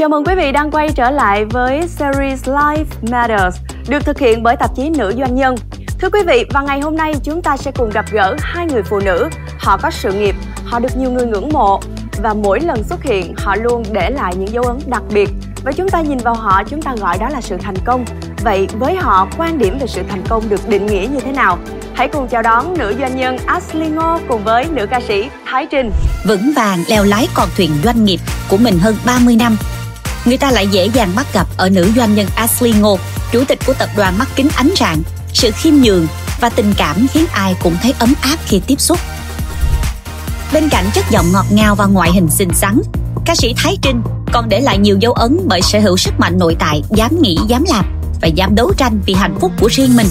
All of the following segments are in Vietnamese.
Chào mừng quý vị đang quay trở lại với series Life Matters được thực hiện bởi tạp chí Nữ Doanh nhân. Thưa quý vị, và ngày hôm nay chúng ta sẽ cùng gặp gỡ hai người phụ nữ. Họ có sự nghiệp, họ được nhiều người ngưỡng mộ và mỗi lần xuất hiện họ luôn để lại những dấu ấn đặc biệt. Và chúng ta nhìn vào họ, chúng ta gọi đó là sự thành công. Vậy với họ, quan điểm về sự thành công được định nghĩa như thế nào? Hãy cùng chào đón nữ doanh nhân Ashley Ngô cùng với nữ ca sĩ Thái Trinh. Vững vàng leo lái con thuyền doanh nghiệp của mình hơn 30 năm. Người ta lại dễ dàng bắt gặp ở nữ doanh nhân Ashley Ngô, chủ tịch của tập đoàn mắt kính ánh rạng, sự khiêm nhường và tình cảm khiến ai cũng thấy ấm áp khi tiếp xúc. Bên cạnh chất giọng ngọt ngào và ngoại hình xinh xắn, ca sĩ Thái Trinh còn để lại nhiều dấu ấn bởi sở hữu sức mạnh nội tại, dám nghĩ, dám làm và dám đấu tranh vì hạnh phúc của riêng mình.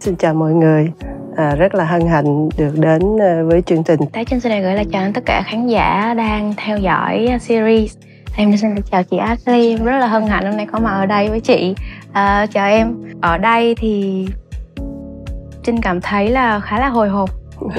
Xin chào mọi người, à, rất là hân hạnh được đến à, với chương trình. Thái Trinh xin được gửi lời chào đến tất cả khán giả đang theo dõi à, series. Em xin được chào chị Ashley, em rất là hân hạnh hôm nay có mặt ở đây với chị. À, chào em. Ở đây thì Trinh cảm thấy là khá là hồi hộp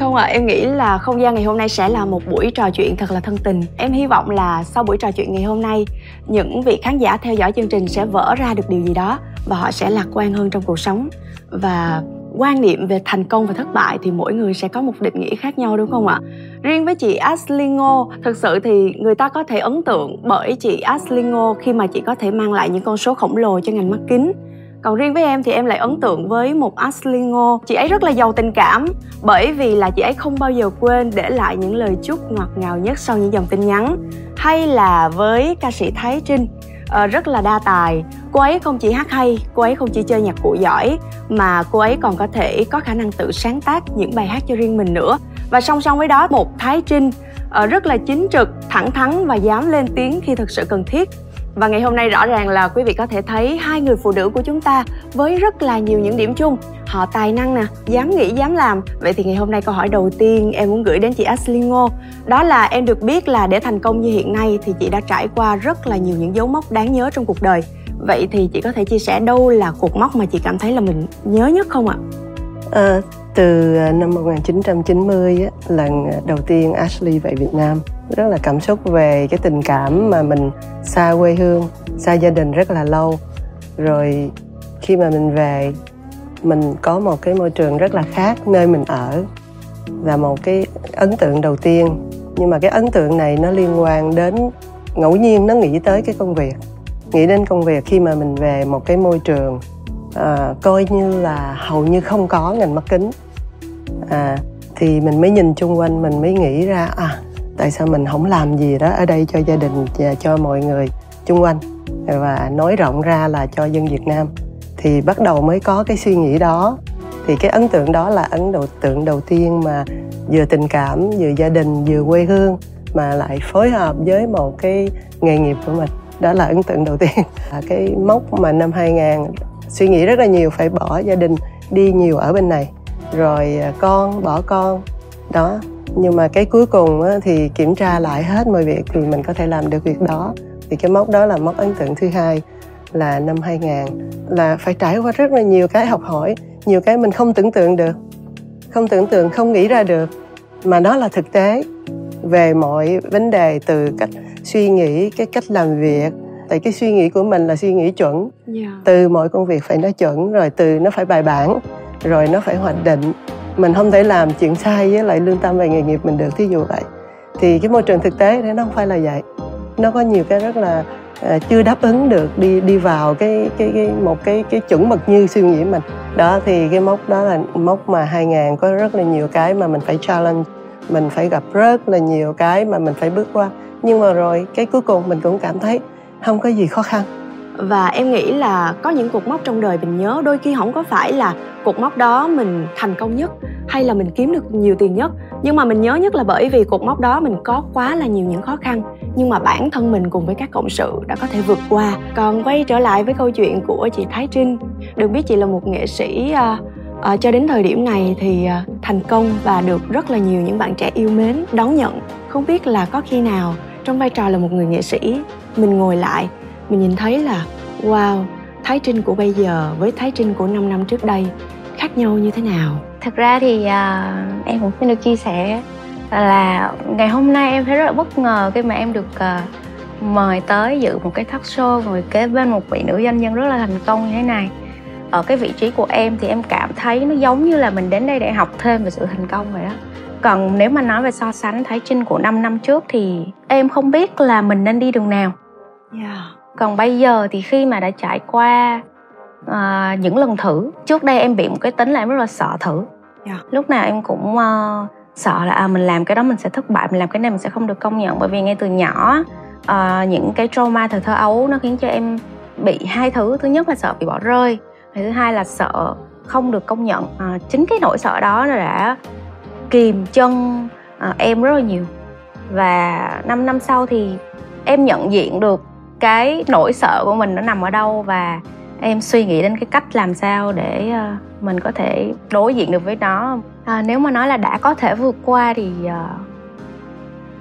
không ạ à, em nghĩ là không gian ngày hôm nay sẽ là một buổi trò chuyện thật là thân tình em hy vọng là sau buổi trò chuyện ngày hôm nay những vị khán giả theo dõi chương trình sẽ vỡ ra được điều gì đó và họ sẽ lạc quan hơn trong cuộc sống và quan niệm về thành công và thất bại thì mỗi người sẽ có một định nghĩa khác nhau đúng không ạ? Riêng với chị Ashley Ngô, thực sự thì người ta có thể ấn tượng bởi chị Ashley Ngô khi mà chị có thể mang lại những con số khổng lồ cho ngành mắt kính. Còn riêng với em thì em lại ấn tượng với một Ashley Ngô chị ấy rất là giàu tình cảm bởi vì là chị ấy không bao giờ quên để lại những lời chúc ngọt ngào nhất sau những dòng tin nhắn hay là với ca sĩ Thái Trinh uh, rất là đa tài. Cô ấy không chỉ hát hay cô ấy không chỉ chơi nhạc cụ giỏi mà cô ấy còn có thể có khả năng tự sáng tác những bài hát cho riêng mình nữa. Và song song với đó một Thái Trinh uh, rất là chính trực thẳng thắn và dám lên tiếng khi thực sự cần thiết. Và ngày hôm nay rõ ràng là quý vị có thể thấy hai người phụ nữ của chúng ta với rất là nhiều những điểm chung. Họ tài năng nè, dám nghĩ, dám làm. Vậy thì ngày hôm nay câu hỏi đầu tiên em muốn gửi đến chị Ashley Ngô đó là em được biết là để thành công như hiện nay thì chị đã trải qua rất là nhiều những dấu mốc đáng nhớ trong cuộc đời. Vậy thì chị có thể chia sẻ đâu là cột mốc mà chị cảm thấy là mình nhớ nhất không ạ? À, từ ờ, năm 1990 lần ờ, đầu tiên Ashley về Việt Nam rất là cảm xúc về cái tình cảm mà mình xa quê hương xa gia đình rất là lâu rồi khi mà mình về mình có một cái môi trường rất là khác nơi mình ở và một cái ấn tượng đầu tiên. Nhưng mà cái ấn tượng này nó liên quan đến ngẫu nhiên nó nghĩ tới cái công việc nghĩ đến công việc khi mà mình về một cái môi trường à, coi như là hầu như không có ngành mắt kính. À, thì mình mới nhìn chung quanh mình mới nghĩ ra à tại sao mình không làm gì đó ở đây cho gia đình và cho mọi người chung quanh. Và nói rộng ra là cho dân Việt Nam thì bắt đầu mới có cái suy nghĩ đó. Thì cái ấn tượng đó là ấn độ tượng đầu tiên mà vừa tình cảm vừa gia đình vừa quê hương mà lại phối hợp với một cái nghề nghiệp của mình. Đó là ấn tượng đầu tiên. Là cái mốc mà năm 2000 suy nghĩ rất là nhiều phải bỏ gia đình đi nhiều ở bên này. Rồi à, con bỏ con. Đó. Nhưng mà cái cuối cùng á, thì kiểm tra lại hết mọi việc thì mình có thể làm được việc đó. Thì cái mốc đó là mốc ấn tượng thứ hai là năm 2000 là phải trải qua rất là nhiều cái học hỏi nhiều cái mình không tưởng tượng được không tưởng tượng không nghĩ ra được. Mà đó là thực tế về mọi vấn đề từ cách suy nghĩ cái cách làm việc. Tại cái suy nghĩ của mình là suy nghĩ chuẩn. Yeah. Dạ. từ mọi công việc phải nó chuẩn rồi từ nó phải bài bản rồi nó phải hoạch định. Mình không thể làm chuyện sai với lại lương tâm về nghề nghiệp mình được thí dụ vậy. Thì cái môi trường thực tế thì nó không phải là vậy. Nó có nhiều cái rất là Ờ, chưa đáp ứng được đi đi vào cái cái, cái một cái cái chuẩn mực như suy nghĩ mình. Đó thì cái mốc đó là mốc mà 2000 có rất là nhiều cái mà mình phải challenge. Mình phải gặp rất là nhiều cái mà mình phải bước qua. Nhưng mà rồi cái cuối cùng mình cũng cảm thấy không có gì khó khăn và em nghĩ là có những cột mốc trong đời mình nhớ đôi khi không có phải là cột mốc đó mình thành công nhất hay là mình kiếm được nhiều tiền nhất. Nhưng mà mình nhớ nhất là bởi vì cột mốc đó mình có quá là nhiều những khó khăn. Nhưng mà bản thân mình cùng với các cộng sự đã có thể vượt qua. Còn quay trở lại với câu chuyện của chị thái trinh. Được biết chị là một nghệ sĩ uh, uh, cho đến thời điểm này thì uh, thành công và được rất là nhiều những bạn trẻ yêu mến đón nhận. Không biết là có khi nào trong vai trò là một người nghệ sĩ mình ngồi lại mình nhìn thấy là wow thái trinh của bây giờ với thái trinh của 5 năm trước đây khác nhau như thế nào? Thật ra thì uh, em cũng xin được chia sẻ là ngày hôm nay em thấy rất là bất ngờ khi mà em được uh, mời tới dự một cái talk show ngồi kế bên một vị nữ doanh nhân rất là thành công như thế này. Ở cái vị trí của em thì em cảm thấy nó giống như là mình đến đây để học thêm về sự thành công vậy đó. Còn nếu mà nói về so sánh Thái Trinh của 5 năm trước thì em không biết là mình nên đi đường nào. Yeah. Còn bây giờ thì khi mà đã trải qua uh, những lần thử trước đây em bị một cái tính là em rất là sợ thử. Yeah. lúc nào em cũng uh, sợ là à, mình làm cái đó mình sẽ thất bại mình làm cái này mình sẽ không được công nhận. Bởi vì ngay từ nhỏ uh, những cái trauma thời thơ ấu nó khiến cho em bị hai thứ. Thứ nhất là sợ bị bỏ rơi thứ hai là sợ không được công nhận. À, chính cái nỗi sợ đó nó đã kìm chân à, em rất là nhiều. Và 5 năm sau thì em nhận diện được cái nỗi sợ của mình nó nằm ở đâu và em suy nghĩ đến cái cách làm sao để ờ, mình có thể đối diện được với nó. À, nếu mà nói là đã có thể vượt qua thì uh,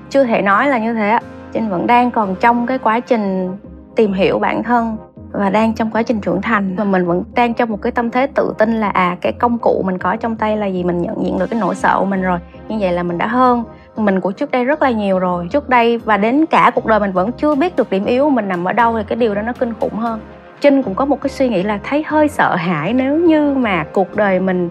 chưa thể nói là như thế trinh vẫn đang còn trong cái quá trình tìm hiểu bản thân và đang trong quá trình trưởng thành. Và mình vẫn đang trong một cái tâm thế tự tin là à cái công cụ mình có trong tay là gì mình nhận diện được cái nỗi sợ của mình rồi. Như vậy là mình đã hơn mình của trước đây rất là nhiều rồi. Trước đây và đến cả cuộc đời mình vẫn chưa biết được điểm yếu của mình nằm ở đâu thì cái điều đó nó kinh khủng hơn. Trinh cũng có một cái suy nghĩ là thấy hơi sợ hãi nếu như mà cuộc đời mình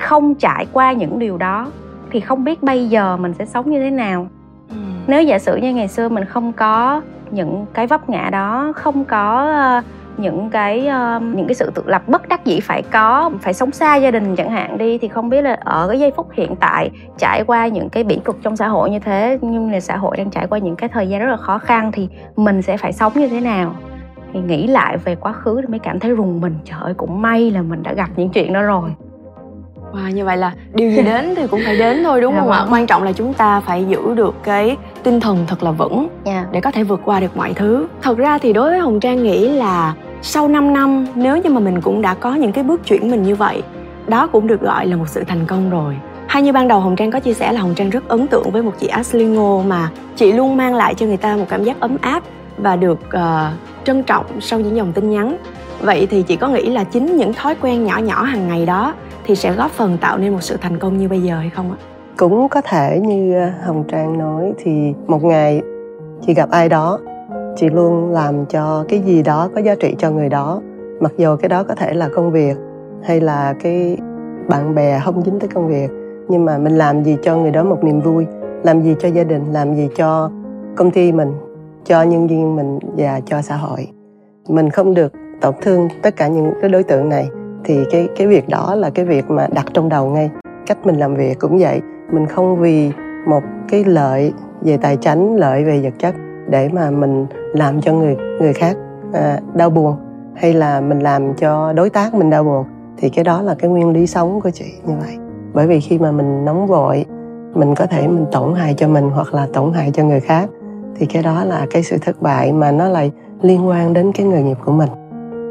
không trải qua những điều đó thì không biết bây giờ mình sẽ sống như thế nào. Ừ. nếu giả sử như ngày xưa mình không có những cái vấp ngã đó không có uh, những cái uh, những cái sự tự lập bất đắc dĩ phải có phải sống xa gia đình chẳng hạn đi thì không biết là ở cái giây phút hiện tại trải qua những cái bỉ cực trong xã hội như thế nhưng là xã hội đang trải qua những cái thời gian rất là khó khăn thì mình sẽ phải sống như thế nào thì nghĩ lại về quá khứ thì mới cảm thấy rùng mình trời ơi cũng may là mình đã gặp những chuyện đó rồi Wow, như vậy là điều gì đến thì cũng phải đến thôi đúng dạ không ạ? Vâng. Quan trọng là chúng ta phải giữ được cái tinh thần thật là vững yeah. Dạ. để có thể vượt qua được mọi thứ. Thật ra thì đối với Hồng Trang nghĩ là sau 5 năm nếu như mà mình cũng đã có những cái bước chuyển mình như vậy, đó cũng được gọi là một sự thành công rồi. Hay như ban đầu Hồng Trang có chia sẻ là Hồng Trang rất ấn tượng với một chị Ashley Ngô mà chị luôn mang lại cho người ta một cảm giác ấm áp và được uh, trân trọng sau những dòng tin nhắn. Vậy thì chị có nghĩ là chính những thói quen nhỏ nhỏ hàng ngày đó thì sẽ góp phần tạo nên một sự thành công như bây giờ hay không ạ? Cũng có thể như ờ, Hồng Trang nói thì một ngày chị gặp ai đó chị luôn làm cho cái gì đó có giá trị cho người đó, mặc dù cái đó có thể là công việc hay là cái bạn bè không dính tới công việc, nhưng mà mình làm gì cho người đó một niềm vui, làm gì cho gia đình, làm gì cho công ty mình, cho nhân viên mình và cho xã hội. Mình không được tổn thương tất cả những cái đối tượng này, thì cái cái việc đó là cái việc mà đặt trong đầu ngay. Cách mình làm việc cũng vậy, mình không vì một cái lợi về tài chính lợi về vật chất để mà mình làm cho người người khác à, đau buồn hay là mình làm cho đối tác mình đau buồn thì cái đó là cái nguyên lý sống của chị như vậy. Bởi vì khi mà mình nóng vội mình có thể mình tổn hại cho mình hoặc là tổn hại cho người khác thì cái đó là cái sự thất bại mà nó lại liên quan đến cái nghề nghiệp của mình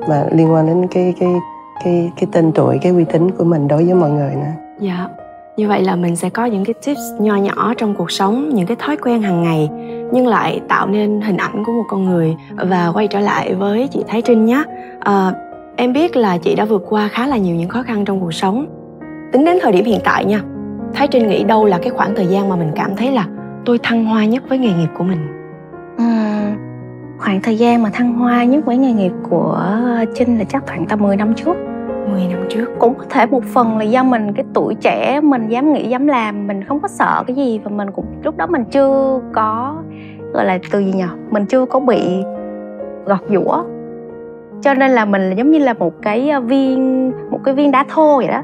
mà liên quan đến cái cái cái cái tên tuổi cái uy tín của mình đối với mọi người nữa. Dạ như vậy là mình sẽ có những cái tips nho nhỏ trong cuộc sống những cái thói quen hàng ngày nhưng lại tạo nên hình ảnh của một con người. Và quay trở lại với chị Thái Trinh nhé à, ờ, em biết là chị đã vượt qua khá là nhiều những khó khăn trong cuộc sống. Tính đến thời điểm hiện tại nha Thái Trinh nghĩ đâu là cái khoảng thời gian mà mình cảm thấy là tôi thăng hoa nhất với nghề nghiệp của mình? Khoảng thời gian mà thăng hoa nhất với nghề nghiệp của Trinh là chắc khoảng tầm 10 năm trước. 10 năm trước. Cũng có thể một phần là do mình cái tuổi trẻ mình dám nghĩ dám làm mình không có sợ cái gì và mình cũng lúc đó mình chưa có gọi là từ gì nhỉ mình chưa có bị gọt giũa. Cho nên là mình là giống như là một cái ờ, viên một cái viên đá thô vậy đó.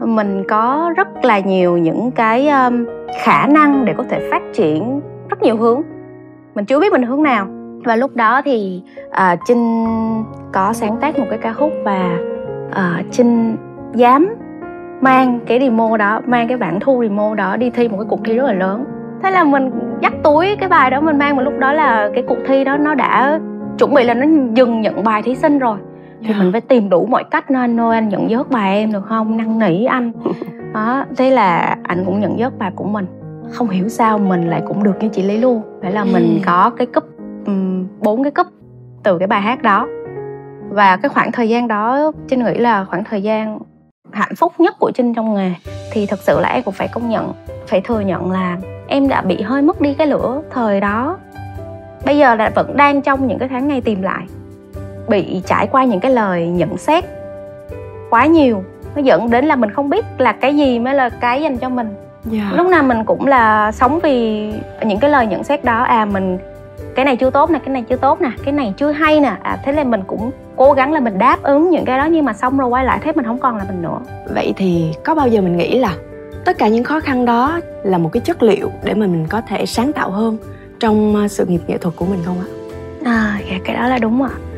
Mình có rất là nhiều những cái um, khả năng để có thể phát triển rất nhiều hướng. Mình chưa biết mình hướng nào. Và lúc đó thì uh, trinh có sáng tác một cái ca khúc và uh, trinh dám mang cái demo đó mang cái bản thu demo đó đi thi một cái cuộc thi rất là lớn. Thế là mình dắt túi cái bài đó mình mang một lúc đó là cái cuộc thi đó nó đã chuẩn bị là nó dừng nhận bài thí sinh rồi. Thì yeah. Mình phải tìm đủ mọi cách nó anh ơi anh nhận dớt bài em được không? Năn nỉ anh. Đó thế là anh cũng nhận dớt bài của mình. Không hiểu sao mình lại cũng được như chị lý luôn. Vậy là mình có cái cúp bốn cái cúp từ cái bài hát đó và cái khoảng thời gian đó trinh nghĩ là khoảng thời gian hạnh phúc nhất của trinh trong nghề thì thật sự là em cũng phải công nhận phải thừa nhận là em đã bị hơi mất đi cái lửa thời đó bây giờ là vẫn đang trong những cái tháng ngày tìm lại bị trải qua những cái lời nhận xét quá nhiều nó dẫn đến là mình không biết là cái gì mới là cái dành cho mình yeah. Dạ. lúc nào mình cũng là sống vì những cái lời nhận xét đó à mình cái này chưa tốt nè cái này chưa tốt nè cái này chưa hay nè. À thế là mình cũng cố gắng là mình đáp ứng những cái đó nhưng mà xong rồi quay lại thấy mình không còn là mình nữa. Vậy thì có bao giờ mình nghĩ là tất cả những khó khăn đó là một cái chất liệu để mà mình có thể sáng tạo hơn trong ờ, sự nghiệp nghệ thuật của mình không ạ? À dạ, cái đó là đúng ạ. à,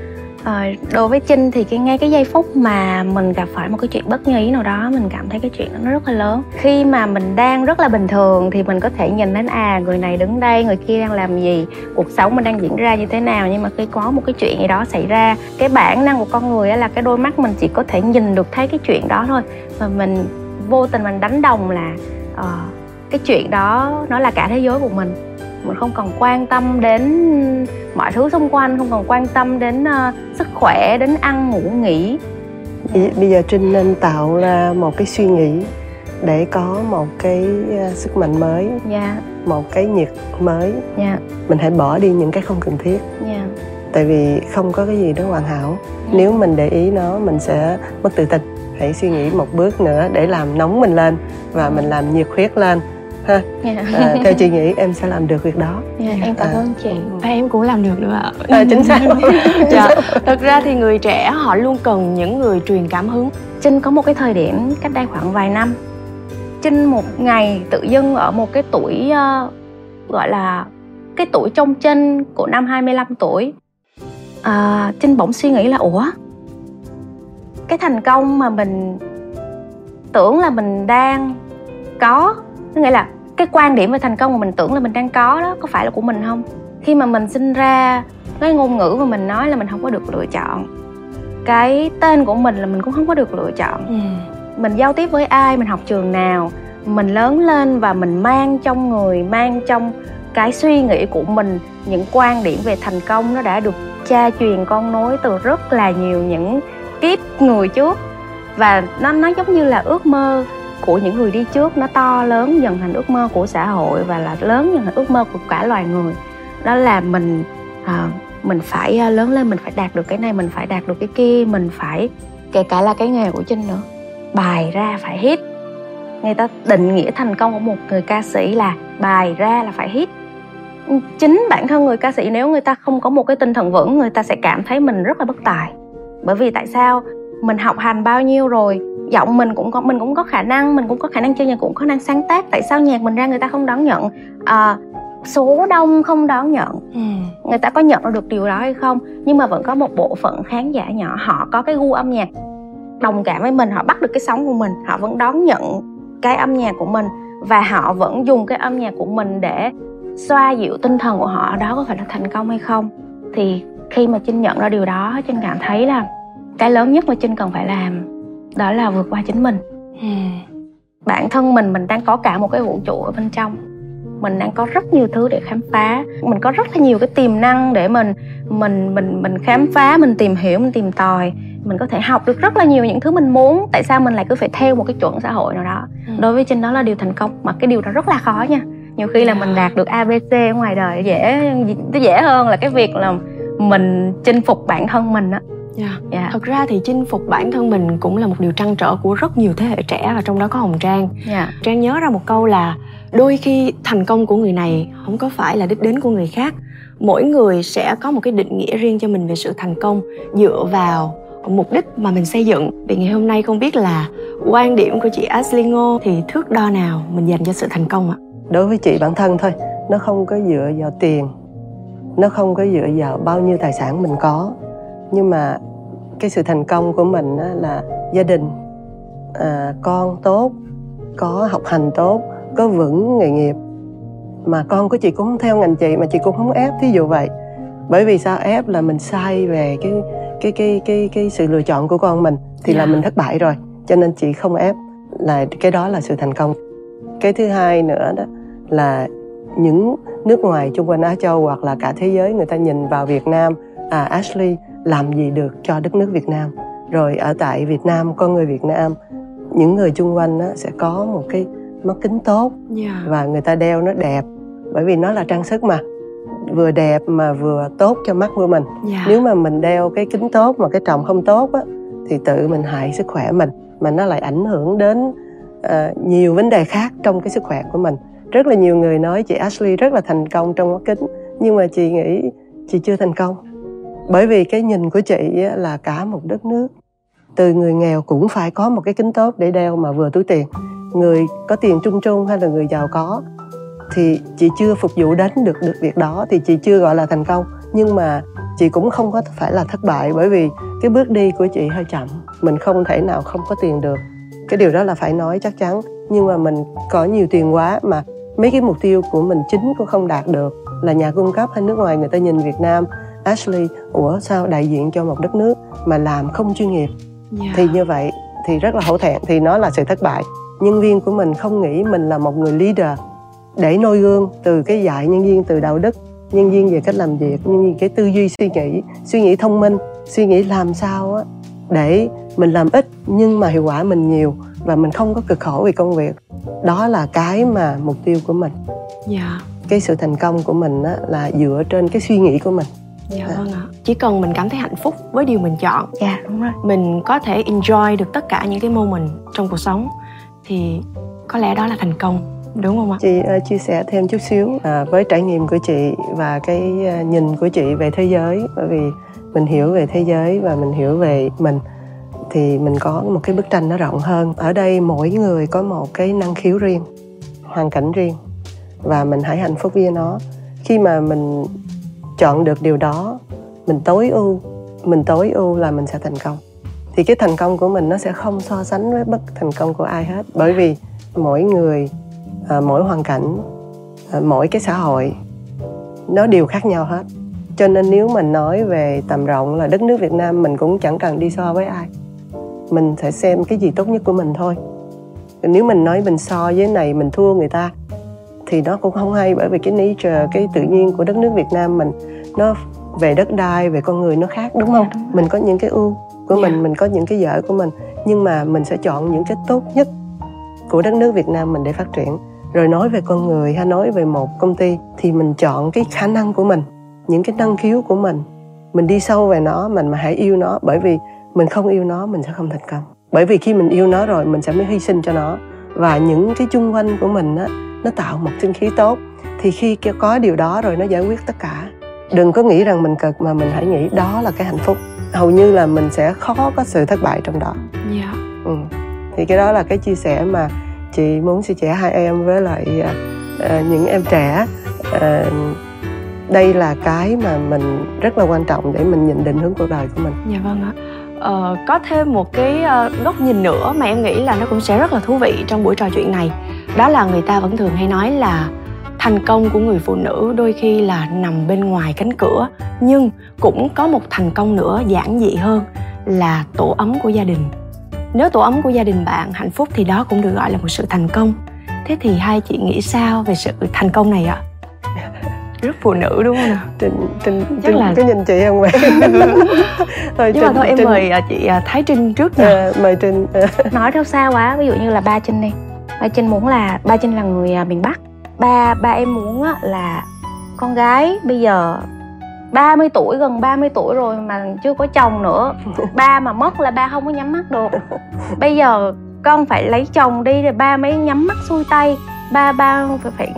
Ờ, đối với trinh thì cái ngay cái giây phút mà mình gặp phải một cái chuyện bất như ý nào đó mình cảm thấy cái chuyện đó nó rất là lớn. Khi mà mình đang rất là bình thường thì mình có thể nhìn đến à người này đứng đây người kia đang làm gì cuộc sống mình đang diễn ra như thế nào. Nhưng mà khi có một cái chuyện gì đó xảy ra cái bản năng của con người là cái đôi mắt mình chỉ có thể nhìn được thấy cái chuyện đó thôi. Và mình vô tình mình đánh đồng là uh, cái chuyện đó nó là cả thế giới của mình mình không còn quan tâm đến mọi thứ xung quanh không còn quan tâm đến uh, sức khỏe đến ăn ngủ nghỉ bây giờ trinh nên tạo ra một cái suy nghĩ để có một cái uh, sức mạnh mới yeah. Dạ. một cái nhiệt mới yeah. Dạ. mình hãy bỏ đi những cái không cần thiết yeah. Dạ. tại vì không có cái gì đó hoàn hảo yeah. nếu mình để ý nó mình sẽ mất tự tin hãy suy nghĩ một bước nữa để làm nóng mình lên và mình làm nhiệt huyết lên ha yeah. Dạ. à, theo chị nghĩ em sẽ làm được việc đó yeah, dạ, em cảm à. ơn chị và em cũng làm được nữa ạ à, chính xác dạ. thực ra thì người trẻ họ luôn cần những người truyền cảm hứng trinh có một cái thời điểm cách đây khoảng vài năm trinh một ngày tự dưng ở một cái tuổi uh, gọi là cái tuổi trong chân của năm 25 tuổi à, trinh bỗng suy nghĩ là ủa cái thành công mà mình tưởng là mình đang có nghĩa là cái quan điểm về thành công mà mình tưởng là mình đang có đó có phải là của mình không? Khi mà mình sinh ra cái ngôn ngữ mà mình nói là mình không có được lựa chọn. Cái tên của mình là mình cũng không có được lựa chọn. Ừ. mình giao tiếp với ai mình học trường nào mình lớn lên và mình mang trong người mang trong cái suy nghĩ của mình những quan điểm về thành công nó đã được cha truyền con nối từ rất là nhiều những kiếp người trước. Và nó nó giống như là ước mơ của những người đi trước nó to lớn dần thành ước mơ của xã hội và là lớn dần thành ước mơ của cả loài người. Đó là mình à, mình phải à, lớn lên mình phải đạt được cái này mình phải đạt được cái kia mình phải kể cả là cái nghề của trinh nữa bài ra phải hit. Người ta định nghĩa thành công của một người ca sĩ là bài ra là phải hit. Chính bản thân người ca sĩ nếu người ta không có một cái tinh thần vững người ta sẽ cảm thấy mình rất là bất tài. Bởi vì tại sao? Mình học hành bao nhiêu rồi giọng mình cũng có mình cũng có khả năng mình cũng có khả năng chơi nhạc cũng có khả năng sáng tác. Tại sao nhạc mình ra người ta không đón nhận? À, số đông không đón nhận. Ừ. người ta có nhận được điều đó hay không? Nhưng mà vẫn có một bộ phận khán giả nhỏ họ có cái gu âm nhạc đồng cảm với mình họ bắt được cái sóng của mình họ vẫn đón nhận cái âm nhạc của mình và họ vẫn dùng cái âm nhạc của mình để xoa dịu tinh thần của họ. Đó có phải là thành công hay không? Thì khi mà trinh nhận ra điều đó trinh cảm thấy là cái lớn nhất mà trinh cần phải làm đó là vượt qua chính mình. Bản thân mình mình đang có cả một cái vũ trụ ở bên trong. Mình đang có rất nhiều thứ để khám phá. Mình có rất là nhiều cái tiềm năng để mình mình mình mình khám phá mình tìm hiểu mình tìm tòi. Mình có thể học được rất là nhiều những thứ mình muốn. Tại sao mình lại cứ phải theo một cái chuẩn xã hội nào đó? Ừ. đối với trinh đó là điều thành công. Mà cái điều đó rất là khó nha. Nhiều khi là mình đạt được abc ở ngoài đời dễ dễ hơn là cái việc là mình chinh phục bản thân mình á Yeah. Dạ. Yeah. Dạ. Thật ra thì chinh phục bản thân mình cũng là một điều trăn trở của rất nhiều thế hệ trẻ và trong đó có Hồng Trang. Yeah. Dạ. Trang nhớ ra một câu là đôi khi thành công của người này không có phải là đích đến của người khác. Mỗi người sẽ có một cái định nghĩa riêng cho mình về sự thành công dựa vào mục đích mà mình xây dựng. Vì ngày hôm nay không biết là quan điểm của chị Ashley Ngô thì thước đo nào mình dành cho sự thành công ạ? Đối với chị bản thân thôi, nó không có dựa vào tiền, nó không có dựa vào bao nhiêu tài sản mình có nhưng mà cái sự thành công của mình là gia đình à, con tốt có học hành tốt có vững nghề nghiệp mà con của chị cũng không theo ngành chị mà chị cũng không ép thí dụ vậy bởi vì sao ép là mình sai về cái cái cái cái cái sự lựa chọn của con mình thì yeah. là dạ. mình thất bại rồi cho nên chị không ép là cái đó là sự thành công cái thứ hai nữa đó là những nước ngoài chung quanh Á Châu hoặc là cả thế giới người ta nhìn vào Việt Nam à Ashley làm gì được cho đất nước Việt Nam. Rồi ở tại Việt Nam con người Việt Nam những người chung quanh á, sẽ có một cái mắt kính tốt yeah. và người ta đeo nó đẹp. Bởi vì nó là trang sức mà vừa đẹp mà vừa tốt cho mắt của mình. Yeah. nếu mà mình đeo cái kính tốt mà cái tròng không tốt á thì tự mình hại sức khỏe mình mà nó lại ảnh hưởng đến uh, nhiều vấn đề khác trong cái sức khỏe của mình. Rất là nhiều người nói chị Ashley rất là thành công trong mắt kính nhưng mà chị nghĩ chị chưa thành công bởi vì cái nhìn của chị là cả một đất nước. Từ người nghèo cũng phải có một cái kính tốt để đeo mà vừa túi tiền. Người có tiền trung trung hay là người giàu có, thì chị chưa phục vụ đến được được việc đó thì chị chưa gọi là thành công. Nhưng mà chị cũng không có phải là thất bại bởi vì cái bước đi của chị hơi chậm. Mình không thể nào không có tiền được. Cái điều đó là phải nói chắc chắn. Nhưng mà mình có nhiều tiền quá mà mấy cái mục tiêu của mình chính cũng không đạt được. Là nhà cung cấp hay nước ngoài người ta nhìn Việt Nam Ashley ủa sao đại diện cho một đất nước mà làm không chuyên nghiệp? Yeah. thì như vậy thì rất là hổ thẹn thì nó là sự thất bại. Nhân viên của mình không nghĩ mình là một người leader để noi gương từ cái dạy nhân viên từ đạo đức nhân viên về cách làm việc nhân viên cái tư duy suy nghĩ suy nghĩ thông minh suy nghĩ làm sao á để mình làm ít nhưng mà hiệu quả mình nhiều và mình không có cực khổ vì công việc. Đó là cái mà mục tiêu của mình. Dạ. Cái sự thành công của mình á, là dựa trên cái suy nghĩ của mình dạ à. vâng ạ. Chỉ cần mình cảm thấy hạnh phúc với điều mình chọn. Dạ đúng rồi. Mình có thể enjoy được tất cả những cái moment trong cuộc sống. Thì có lẽ đó là thành công đúng không ạ? Chị uh, chia sẻ thêm chút xíu uh, với trải nghiệm của chị và cái uh, nhìn của chị về thế giới. Bởi vì mình hiểu về thế giới và mình hiểu về mình thì mình có một cái bức tranh nó rộng hơn. Ở đây mỗi người có một cái năng khiếu riêng hoàn cảnh riêng và mình hãy hạnh phúc với nó. Khi mà mình chọn được điều đó mình tối ưu mình tối ưu là mình sẽ thành công. Thì cái thành công của mình nó sẽ không so sánh với bất thành công của ai hết. Bởi vì mỗi người à, mỗi hoàn cảnh à, mỗi cái xã hội nó đều khác nhau hết. Cho nên nếu mình nói về tầm rộng là đất nước việt nam mình cũng chẳng cần đi so với ai. Mình phải xem cái gì tốt nhất của mình thôi. Nếu mình nói mình so với này mình thua người ta thì nó cũng không hay bởi vì cái nature cái tự nhiên của đất nước Việt Nam mình nó về đất đai về con người nó khác đúng không? Đúng mình có những cái ưu của yeah. mình mình có những cái dở của mình nhưng mà mình sẽ chọn những cái tốt nhất của đất nước Việt Nam mình để phát triển. Rồi nói về con người hay nói về một công ty thì mình chọn cái khả năng của mình những cái năng khiếu của mình. Mình đi sâu về nó mình mà hãy yêu nó bởi vì mình không yêu nó mình sẽ không thành công. Bởi vì khi mình yêu nó rồi mình sẽ mới hy sinh cho nó. Và những cái chung quanh của mình á nó tạo một sinh khí tốt thì khi có điều đó rồi nó giải quyết tất cả đừng có nghĩ rằng mình cực mà mình hãy nghĩ đó là cái hạnh phúc hầu như là mình sẽ khó có sự thất bại trong đó yeah. Dạ. ừ. thì cái đó là cái chia sẻ mà chị muốn chia sẻ hai em với lại uh, những em trẻ uh, đây là cái mà mình rất là quan trọng để mình nhìn định hướng cuộc đời của mình dạ vâng ạ uh, có thêm một cái uh, góc nhìn nữa mà em nghĩ là nó cũng sẽ rất là thú vị trong buổi trò chuyện này. Đó là người ta vẫn thường hay nói là thành công của người phụ nữ đôi khi là nằm bên ngoài cánh cửa nhưng cũng có một thành công nữa giản dị hơn là tổ ấm của gia đình. Nếu tổ ấm của gia đình bạn hạnh phúc thì đó cũng được gọi là một sự thành công. Thế thì hai chị nghĩ sao về sự thành công này ạ? Rất phụ nữ đúng không nào? Trình trình trình là... cái nhìn chị không vậy? Thôi, nhưng mà thôi em trình... mời à, chị à, thái trinh trước nha à, mời trinh. Nói theo xa quá ví dụ như là ba trinh đi. Ba trinh muốn là ba trinh là người à, miền bắc. Ba ba em muốn là con gái bây giờ 30 tuổi gần 30 tuổi rồi mà chưa có chồng nữa. Ba mà mất là ba không có nhắm mắt được. Bây giờ con phải lấy chồng đi rồi ba mới nhắm mắt xuôi tay. Ba ba phải, phải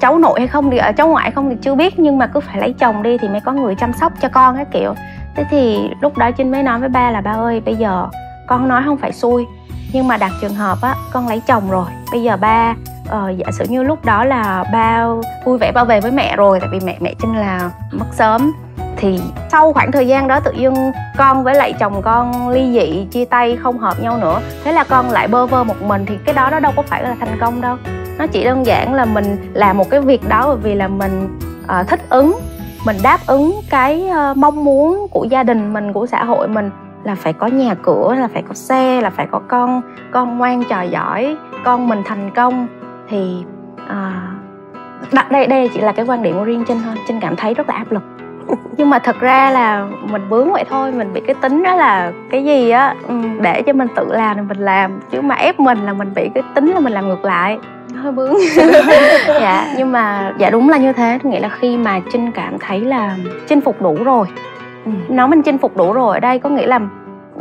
cháu nội hay không thì ở cháu ngoại không thì chưa biết nhưng mà cứ phải lấy chồng đi thì mới có người chăm sóc cho con cái kiểu. Thế thì lúc đó trinh mới nói với ba là ba ơi bây giờ con nói không phải xui nhưng mà đặt trường hợp á con lấy chồng rồi bây giờ ba uh, giả sử như lúc đó là ba vui vẻ bao về với mẹ rồi tại vì mẹ mẹ trinh là mất sớm thì sau khoảng thời gian đó tự dưng con với lại chồng con ly dị chia tay không hợp nhau nữa thế là con lại bơ vơ một mình thì cái đó nó đâu có phải là thành công đâu nó chỉ đơn giản là mình làm một cái việc đó bởi vì là mình uh, thích ứng mình đáp ứng cái uh, mong muốn của gia đình mình của xã hội mình. Là phải có nhà cửa là phải có xe là phải có con con ngoan trò giỏi con mình thành công. Thì uh, đây đây chỉ là cái quan điểm của riêng trinh thôi. Trinh cảm thấy rất là áp lực. Nhưng mà thật ra là mình bướng vậy thôi mình bị cái tính đó là cái gì á để cho mình tự làm thì mình làm. Chứ mà ép mình là mình bị cái tính là mình làm ngược lại hơi bướng. Dạ nhưng mà dạ đúng là như thế. Nghĩa là khi mà trinh cảm thấy là chinh phục đủ rồi. Ừ. nói mình chinh phục đủ rồi ở đây có nghĩa là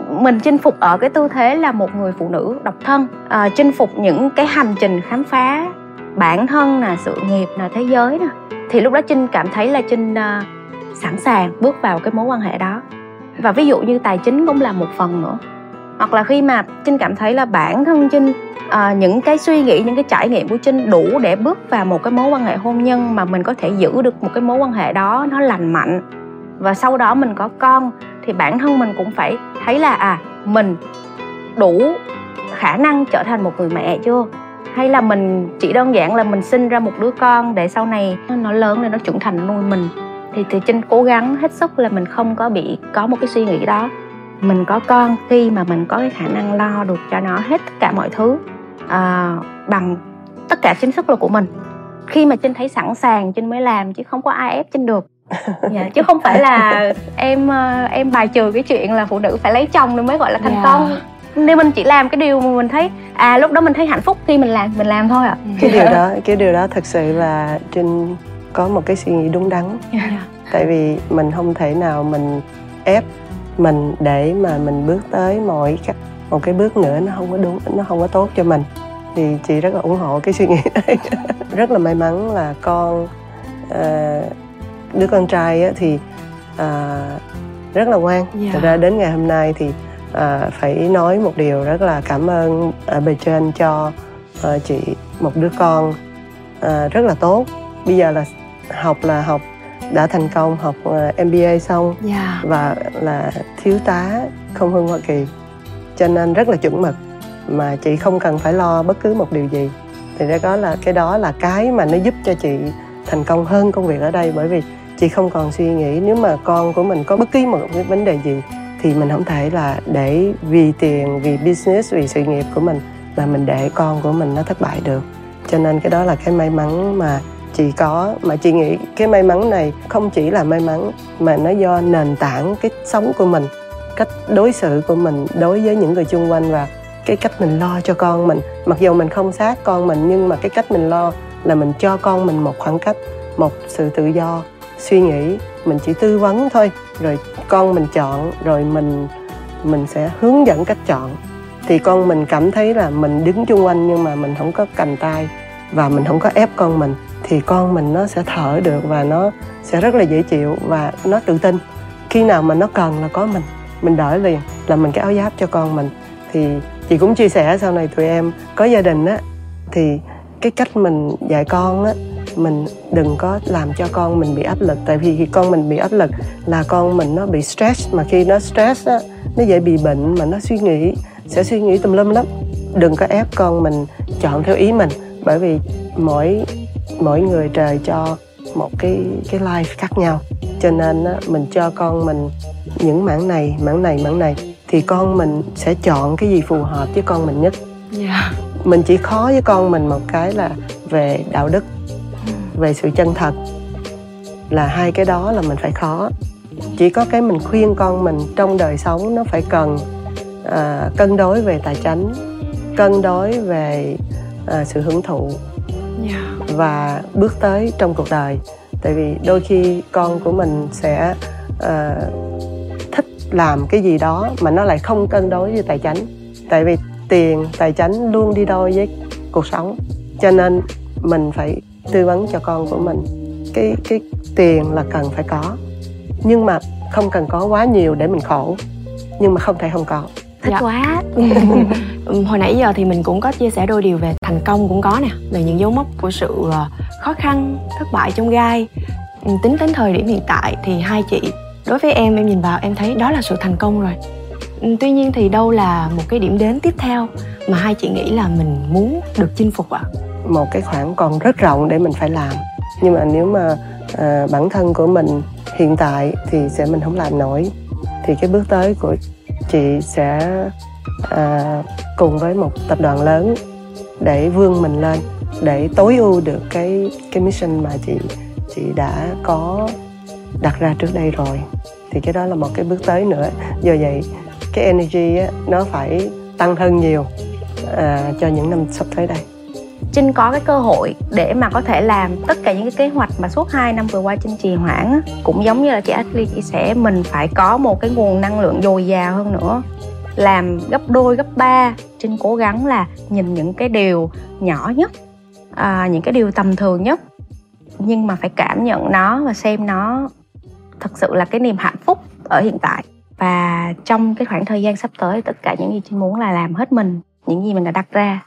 mình chinh phục ở cái tư thế là một người phụ nữ độc thân. À, chinh phục những cái hành trình khám phá bản thân nè sự nghiệp nè thế giới nè. Thì lúc đó trinh cảm thấy là trinh uh, sẵn sàng bước vào cái mối quan hệ đó. Và ví dụ như tài chính cũng là một phần nữa. Hoặc là khi mà trinh cảm thấy là bản thân trinh à, những cái suy nghĩ những cái trải nghiệm của trinh đủ để bước vào một cái mối quan hệ hôn nhân mà mình có thể giữ được một cái mối quan hệ đó nó lành mạnh. Và sau đó mình có con thì bản thân mình cũng phải thấy là à mình đủ khả năng trở thành một người mẹ chưa? Hay là mình chỉ đơn giản là mình sinh ra một đứa con để sau này nó lớn lên nó trưởng thành nuôi mình. Thì thì trinh cố gắng hết sức là mình không có bị có một cái suy nghĩ đó. Mình có con khi mà mình có cái khả năng lo được cho nó hết tất cả mọi thứ à, bằng tất cả chính sức lực của mình khi mà trinh thấy sẵn sàng trinh mới làm chứ không có ai ép trinh được dạ, chứ không phải là em ờ, em bài trừ cái chuyện là phụ nữ phải lấy chồng rồi mới gọi là thành yeah. Dạ. công nên mình chỉ làm cái điều mà mình thấy à lúc đó mình thấy hạnh phúc khi mình làm mình làm thôi ạ à. cái điều đó cái điều đó thật sự là trinh có một cái suy nghĩ đúng đắn yeah. Dạ. tại vì mình không thể nào mình ép mình để mà mình bước tới mỗi một cái bước nữa nó không có đúng nó không có tốt cho mình thì chị rất là ủng hộ cái suy nghĩ này rất là may mắn là con uh, đứa con trai á, thì uh, rất là ngoan yeah. thật ra đến ngày hôm nay thì uh, phải nói một điều rất là cảm ơn ở bề trên cho uh, chị một đứa con uh, rất là tốt bây giờ là học là học đã thành công học uh, MBA xong yeah. Dạ. và là thiếu tá không hơn Hoa Kỳ cho nên rất là chuẩn mực. Mà chị không cần phải lo bất cứ một điều gì. Thì ra đó là, cái đó là cái mà nó giúp cho chị thành công hơn công việc ở đây. Bởi vì chị không còn suy nghĩ nếu mà con của mình có bất kỳ một cái vấn đề gì, thì mình không thể là để vì tiền, vì business, vì sự nghiệp của mình mà mình để con của mình nó thất bại được. Cho nên cái đó là cái may mắn mà chị có, mà chị nghĩ cái may mắn này không chỉ là may mắn mà nó do nền tảng cái sống của mình cách đối xử của mình đối với những người chung quanh và cái cách mình lo cho con mình. Mặc dù mình không sát con mình, nhưng mà cái cách mình lo là mình cho con mình một khoảng cách, một sự tự do, suy nghĩ. Mình chỉ tư vấn thôi, rồi con mình chọn, rồi mình mình sẽ hướng dẫn cách chọn. Thì con mình cảm thấy là mình đứng chung quanh nhưng mà mình không có cành tay và mình không có ép con mình, thì con mình nó sẽ thở được và nó sẽ rất là dễ chịu và nó tự tin. Khi nào mà nó cần là có mình mình đỡ liền là mình cái áo giáp cho con mình. Thì chị cũng chia sẻ sau này tụi em có gia đình á thì cái cách mình dạy con á mình đừng có làm cho con mình bị áp lực. Tại vì khi con mình bị áp lực là con mình nó bị stress mà khi nó stress á nó dễ bị bệnh mà nó suy nghĩ sẽ suy nghĩ tùm lum lắm. Đừng có ép con mình chọn theo ý mình bởi vì mỗi mỗi người trời cho một cái cái life khác nhau. Cho nên á, mình cho con mình những mảng này mảng này mảng này thì con mình sẽ chọn cái gì phù hợp với con mình nhất yeah. Dạ. mình chỉ khó với con mình một cái là về đạo đức về sự chân thật là hai cái đó là mình phải khó chỉ có cái mình khuyên con mình trong đời sống nó phải cần à, cân đối về tài chính cân đối về à, sự hưởng thụ yeah. Dạ. và bước tới trong cuộc đời tại vì đôi khi con của mình sẽ à, làm cái gì đó mà nó lại không cân đối với tài chính tại vì tiền tài chính luôn đi đôi với cuộc sống. Cho nên mình phải tư vấn cho con của mình. Cái cái tiền là cần phải có. Nhưng mà không cần có quá nhiều để mình khổ. Nhưng mà không thể không có. Thích dạ. quá. Hồi nãy giờ thì mình cũng có chia sẻ đôi điều về thành công cũng có nè. Về những dấu mốc của sự ờ, khó khăn thất bại trong gai. Ừ, tính đến thời điểm hiện tại thì hai chị đối với em em nhìn vào em thấy đó là sự thành công rồi. Ừ, tuy nhiên thì đâu là một cái điểm đến tiếp theo mà hai chị nghĩ là mình muốn được chinh phục ạ? À? một cái khoảng còn rất rộng để mình phải làm. Nhưng mà nếu mà à, bản thân của mình hiện tại thì sẽ mình không làm nổi. Thì cái bước tới của chị sẽ à, cùng với một tập đoàn lớn để vươn mình lên để tối ưu được cái cái mission mà chị chị đã có đặt ra trước đây rồi. Thì cái đó là một cái bước tới nữa. Do vậy cái energy á, nó phải tăng hơn nhiều à, cho những năm sắp tới đây. Trinh có cái cơ hội để mà có thể làm tất cả những cái kế hoạch mà suốt 2 năm vừa qua Trinh trì hoãn cũng giống như là chị Ashley chia sẻ mình phải có một cái nguồn năng lượng dồi dào hơn nữa. Làm gấp đôi gấp ba Trinh cố gắng là nhìn những cái điều nhỏ nhất à, những cái điều tầm thường nhất. Nhưng mà phải cảm nhận nó và xem nó thật sự là cái niềm hạnh phúc ở hiện tại và trong cái khoảng thời gian sắp tới tất cả những gì chị muốn là làm hết mình những gì mình đã đặt ra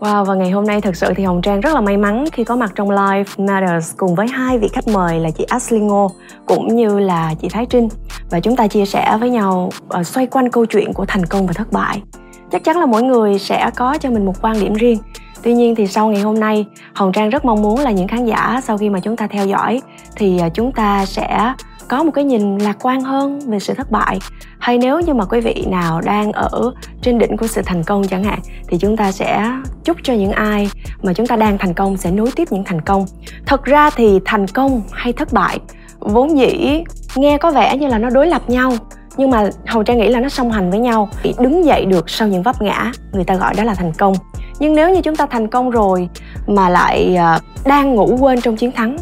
Wow, và ngày hôm nay thật sự thì Hồng Trang rất là may mắn khi có mặt trong live Matters cùng với hai vị khách mời là chị Ashley Ngô cũng như là chị Thái Trinh và chúng ta chia sẻ với nhau uh, xoay quanh câu chuyện của thành công và thất bại. Chắc chắn là mỗi người sẽ có cho mình một quan điểm riêng. Tuy nhiên thì sau ngày hôm nay, Hồng Trang rất mong muốn là những khán giả sau khi mà chúng ta theo dõi thì à, chúng ta sẽ có một cái nhìn lạc quan hơn về sự thất bại. Hay nếu như mà quý vị nào đang ở trên đỉnh của sự thành công chẳng hạn thì chúng ta sẽ chúc cho những ai mà chúng ta đang thành công sẽ nối tiếp những thành công. Thật ra thì thành công hay thất bại vốn dĩ nghe có vẻ như là nó đối lập nhau nhưng mà hầu trang nghĩ là nó song hành với nhau. Đứng dậy được sau những vấp ngã người ta gọi đó là thành công nhưng nếu như chúng ta thành công rồi mà lại à, đang ngủ quên trong chiến thắng,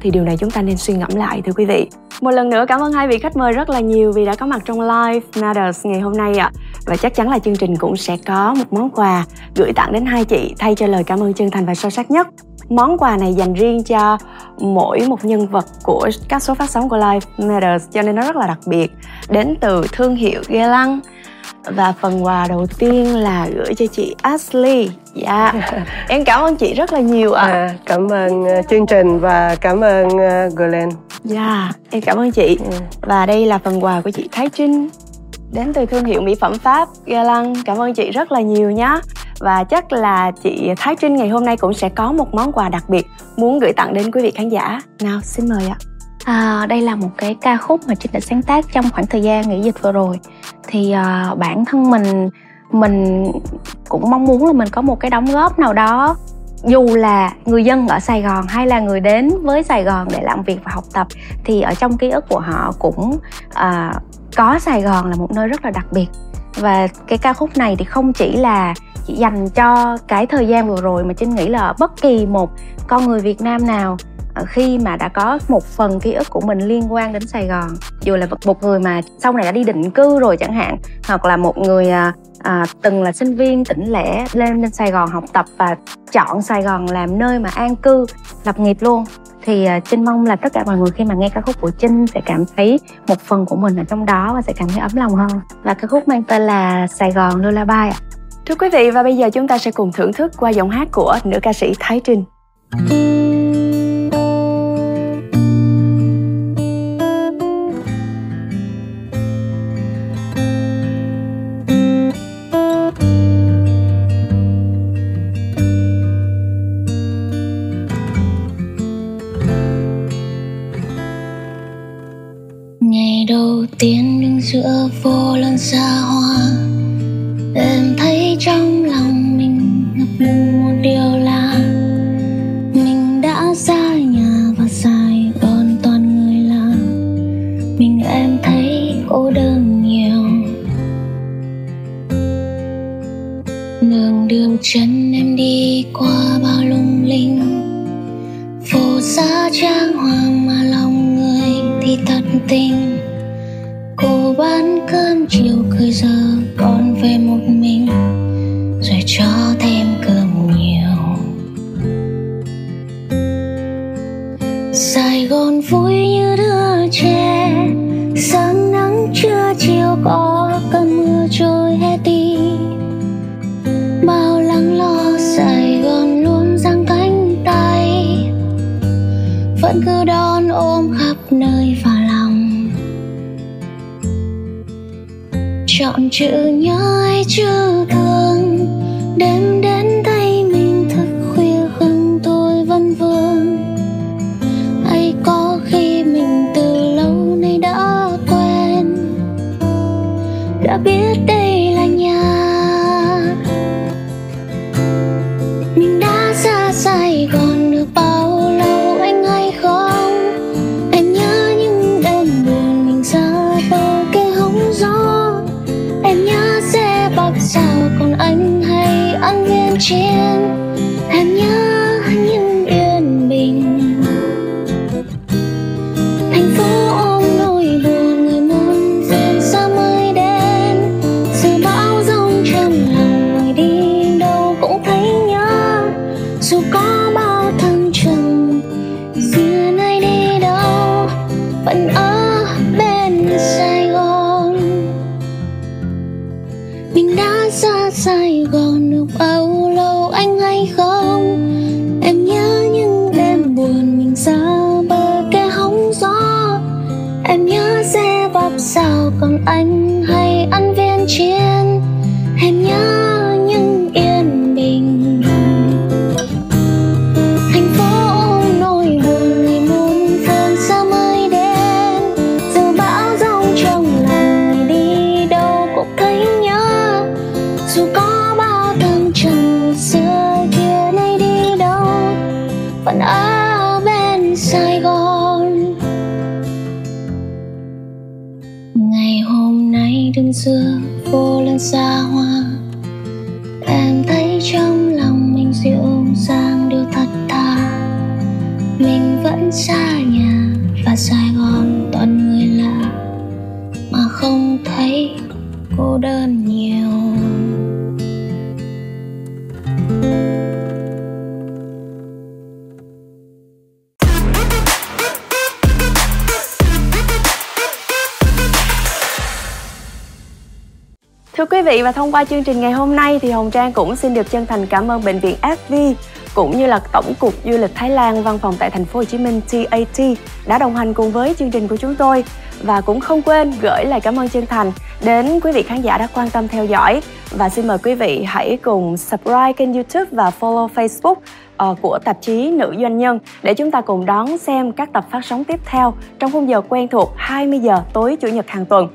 thì điều này chúng ta nên suy ngẫm lại, thưa quý vị một lần nữa cảm ơn hai vị khách mời rất là nhiều vì đã có mặt trong Live Matters ngày hôm nay ạ. Và chắc chắn là chương trình cũng sẽ có một món quà gửi tặng đến hai chị, thay cho lời cảm ơn chân thành và sâu sắc nhất. Món quà này dành riêng cho mỗi một nhân vật của các số phát sóng của Live Matters, cho nên nó rất là đặc biệt. Đến từ thương hiệu Gelang và phần quà đầu tiên là gửi cho chị Ashley. Dạ. Em cảm ơn chị rất là nhiều ạ. À. à, cảm ơn uh, chương trình và cảm ơn uh, Glenn. Dạ em cảm ơn chị. Ừ. và đây là phần quà của chị Thái Trinh. Đến từ thương hiệu mỹ phẩm Pháp Galant cảm ơn chị rất là nhiều nhé và chắc là chị Thái Trinh ngày hôm nay cũng sẽ có một món quà đặc biệt muốn gửi tặng đến quý vị khán giả. Nào xin mời ạ À, đây là một cái ca khúc mà Trinh đã sáng tác trong khoảng thời gian nghỉ dịch vừa rồi. Thì uh, bản thân mình mình cũng mong muốn là mình có một cái đóng góp nào đó. Dù là người dân ở Sài Gòn hay là người đến với Sài Gòn để làm việc và học tập thì ở trong ký ức của họ cũng uh, có Sài Gòn là một nơi rất là đặc biệt. Và cái ca khúc này thì không chỉ là chỉ dành cho cái thời gian vừa rồi mà Trinh nghĩ là bất kỳ một con người Việt Nam nào Ờ, khi mà đã có một phần ký ức của mình liên quan đến Sài Gòn dù là một người mà sau này đã đi định cư rồi chẳng hạn hoặc là một người à, à, từng là sinh viên tỉnh lẻ lên lên Sài Gòn học tập và chọn Sài Gòn làm nơi mà an cư lập nghiệp luôn thì uh, Trinh mong là tất cả mọi người khi mà nghe ca khúc của Trinh sẽ cảm thấy một phần của mình ở trong đó và sẽ cảm thấy ấm lòng hơn và ca khúc mang tên là Sài Gòn Lullaby ạ. Thưa quý vị và bây giờ chúng ta sẽ cùng thưởng thức qua giọng hát của nữ ca sĩ Thái Trinh. Tiên đứng giữa vô lần xa hoa. Em thấy trong lòng mình ngập ngừng một điều là mình đã xa nhà và dài còn toàn người là mình em thấy cô đơn nhiều. Đường đường chân vẫn cứ đón ôm khắp nơi vào lòng. Chọn chữ nhớ hay chữ thương, đến vẫn ở bên sài gòn. Mình đã ra sài gòn được bao lâu, anh hay không? Em nhớ những đêm buồn mình xa bờ cái hóng gió. Em nhớ xe vấp sao còn anh sài gòn toàn người lạ mà không thấy cô đơn nhiều. Thưa quý vị, và thông qua chương trình ngày hôm nay thì Hồng Trang cũng xin được chân thành cảm ơn bệnh viện FV cũng như là Tổng cục Du lịch Thái Lan, văn phòng tại thành phố Hồ Chí Minh TAT đã đồng hành cùng với chương trình của chúng tôi và cũng không quên gửi lời cảm ơn chân thành đến quý vị khán giả đã quan tâm theo dõi và xin mời quý vị hãy cùng subscribe kênh YouTube và follow Facebook ờ, của tạp chí Nữ Doanh nhân để chúng ta cùng đón xem các tập phát sóng tiếp theo trong khung giờ quen thuộc 20 giờ tối chủ nhật hàng tuần.